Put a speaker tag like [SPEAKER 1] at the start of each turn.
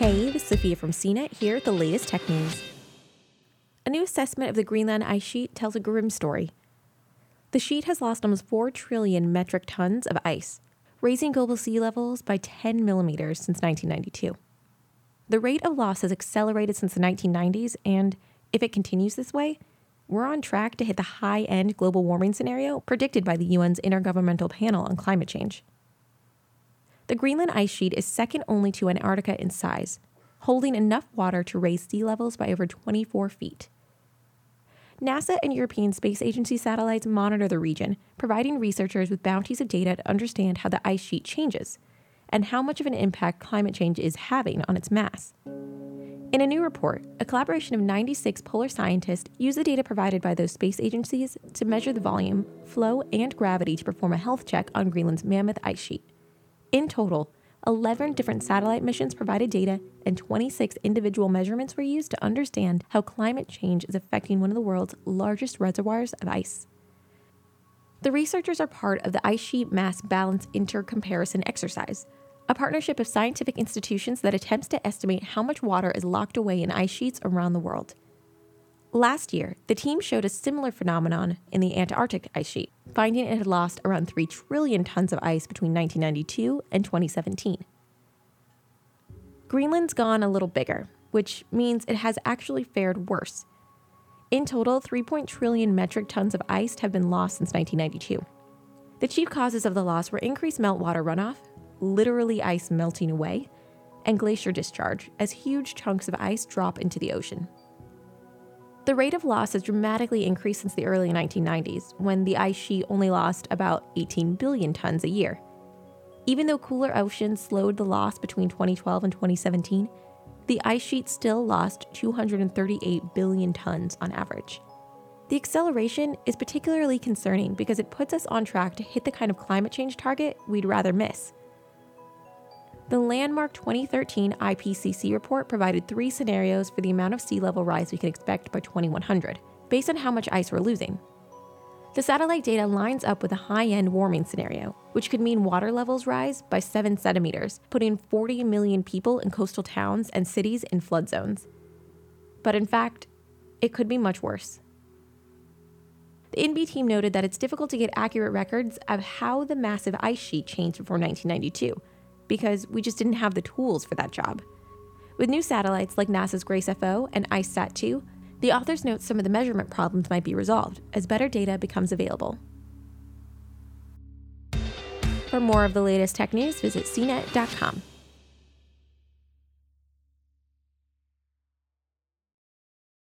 [SPEAKER 1] Hey, this is Sophia from CNET here with the latest tech news. A new assessment of the Greenland ice sheet tells a grim story. The sheet has lost almost 4 trillion metric tons of ice, raising global sea levels by 10 millimeters since 1992. The rate of loss has accelerated since the 1990s, and if it continues this way, we're on track to hit the high end global warming scenario predicted by the UN's Intergovernmental Panel on Climate Change. The Greenland ice sheet is second only to Antarctica in size, holding enough water to raise sea levels by over 24 feet. NASA and European Space Agency satellites monitor the region, providing researchers with bounties of data to understand how the ice sheet changes and how much of an impact climate change is having on its mass. In a new report, a collaboration of 96 polar scientists used the data provided by those space agencies to measure the volume, flow, and gravity to perform a health check on Greenland's mammoth ice sheet. In total, 11 different satellite missions provided data, and 26 individual measurements were used to understand how climate change is affecting one of the world's largest reservoirs of ice. The researchers are part of the Ice Sheet Mass Balance Intercomparison exercise, a partnership of scientific institutions that attempts to estimate how much water is locked away in ice sheets around the world. Last year, the team showed a similar phenomenon in the Antarctic ice sheet, finding it had lost around 3 trillion tons of ice between 1992 and 2017. Greenland's gone a little bigger, which means it has actually fared worse. In total, 3. trillion metric tons of ice have been lost since 1992. The chief causes of the loss were increased meltwater runoff, literally ice melting away, and glacier discharge as huge chunks of ice drop into the ocean. The rate of loss has dramatically increased since the early 1990s, when the ice sheet only lost about 18 billion tons a year. Even though cooler oceans slowed the loss between 2012 and 2017, the ice sheet still lost 238 billion tons on average. The acceleration is particularly concerning because it puts us on track to hit the kind of climate change target we'd rather miss the landmark 2013 IPCC report provided three scenarios for the amount of sea level rise we can expect by 2100, based on how much ice we're losing. The satellite data lines up with a high end warming scenario, which could mean water levels rise by 7 centimeters, putting 40 million people in coastal towns and cities in flood zones. But in fact, it could be much worse. The IMBIE team noted that it's difficult to get accurate records of how the massive ice sheet changed before 1992, because we just didn't have the tools for that job. With new satellites like NASA's GRACE FO and ICESat 2, the authors note some of the measurement problems might be resolved as better data becomes available. For more of the latest tech news, visit cnet.com.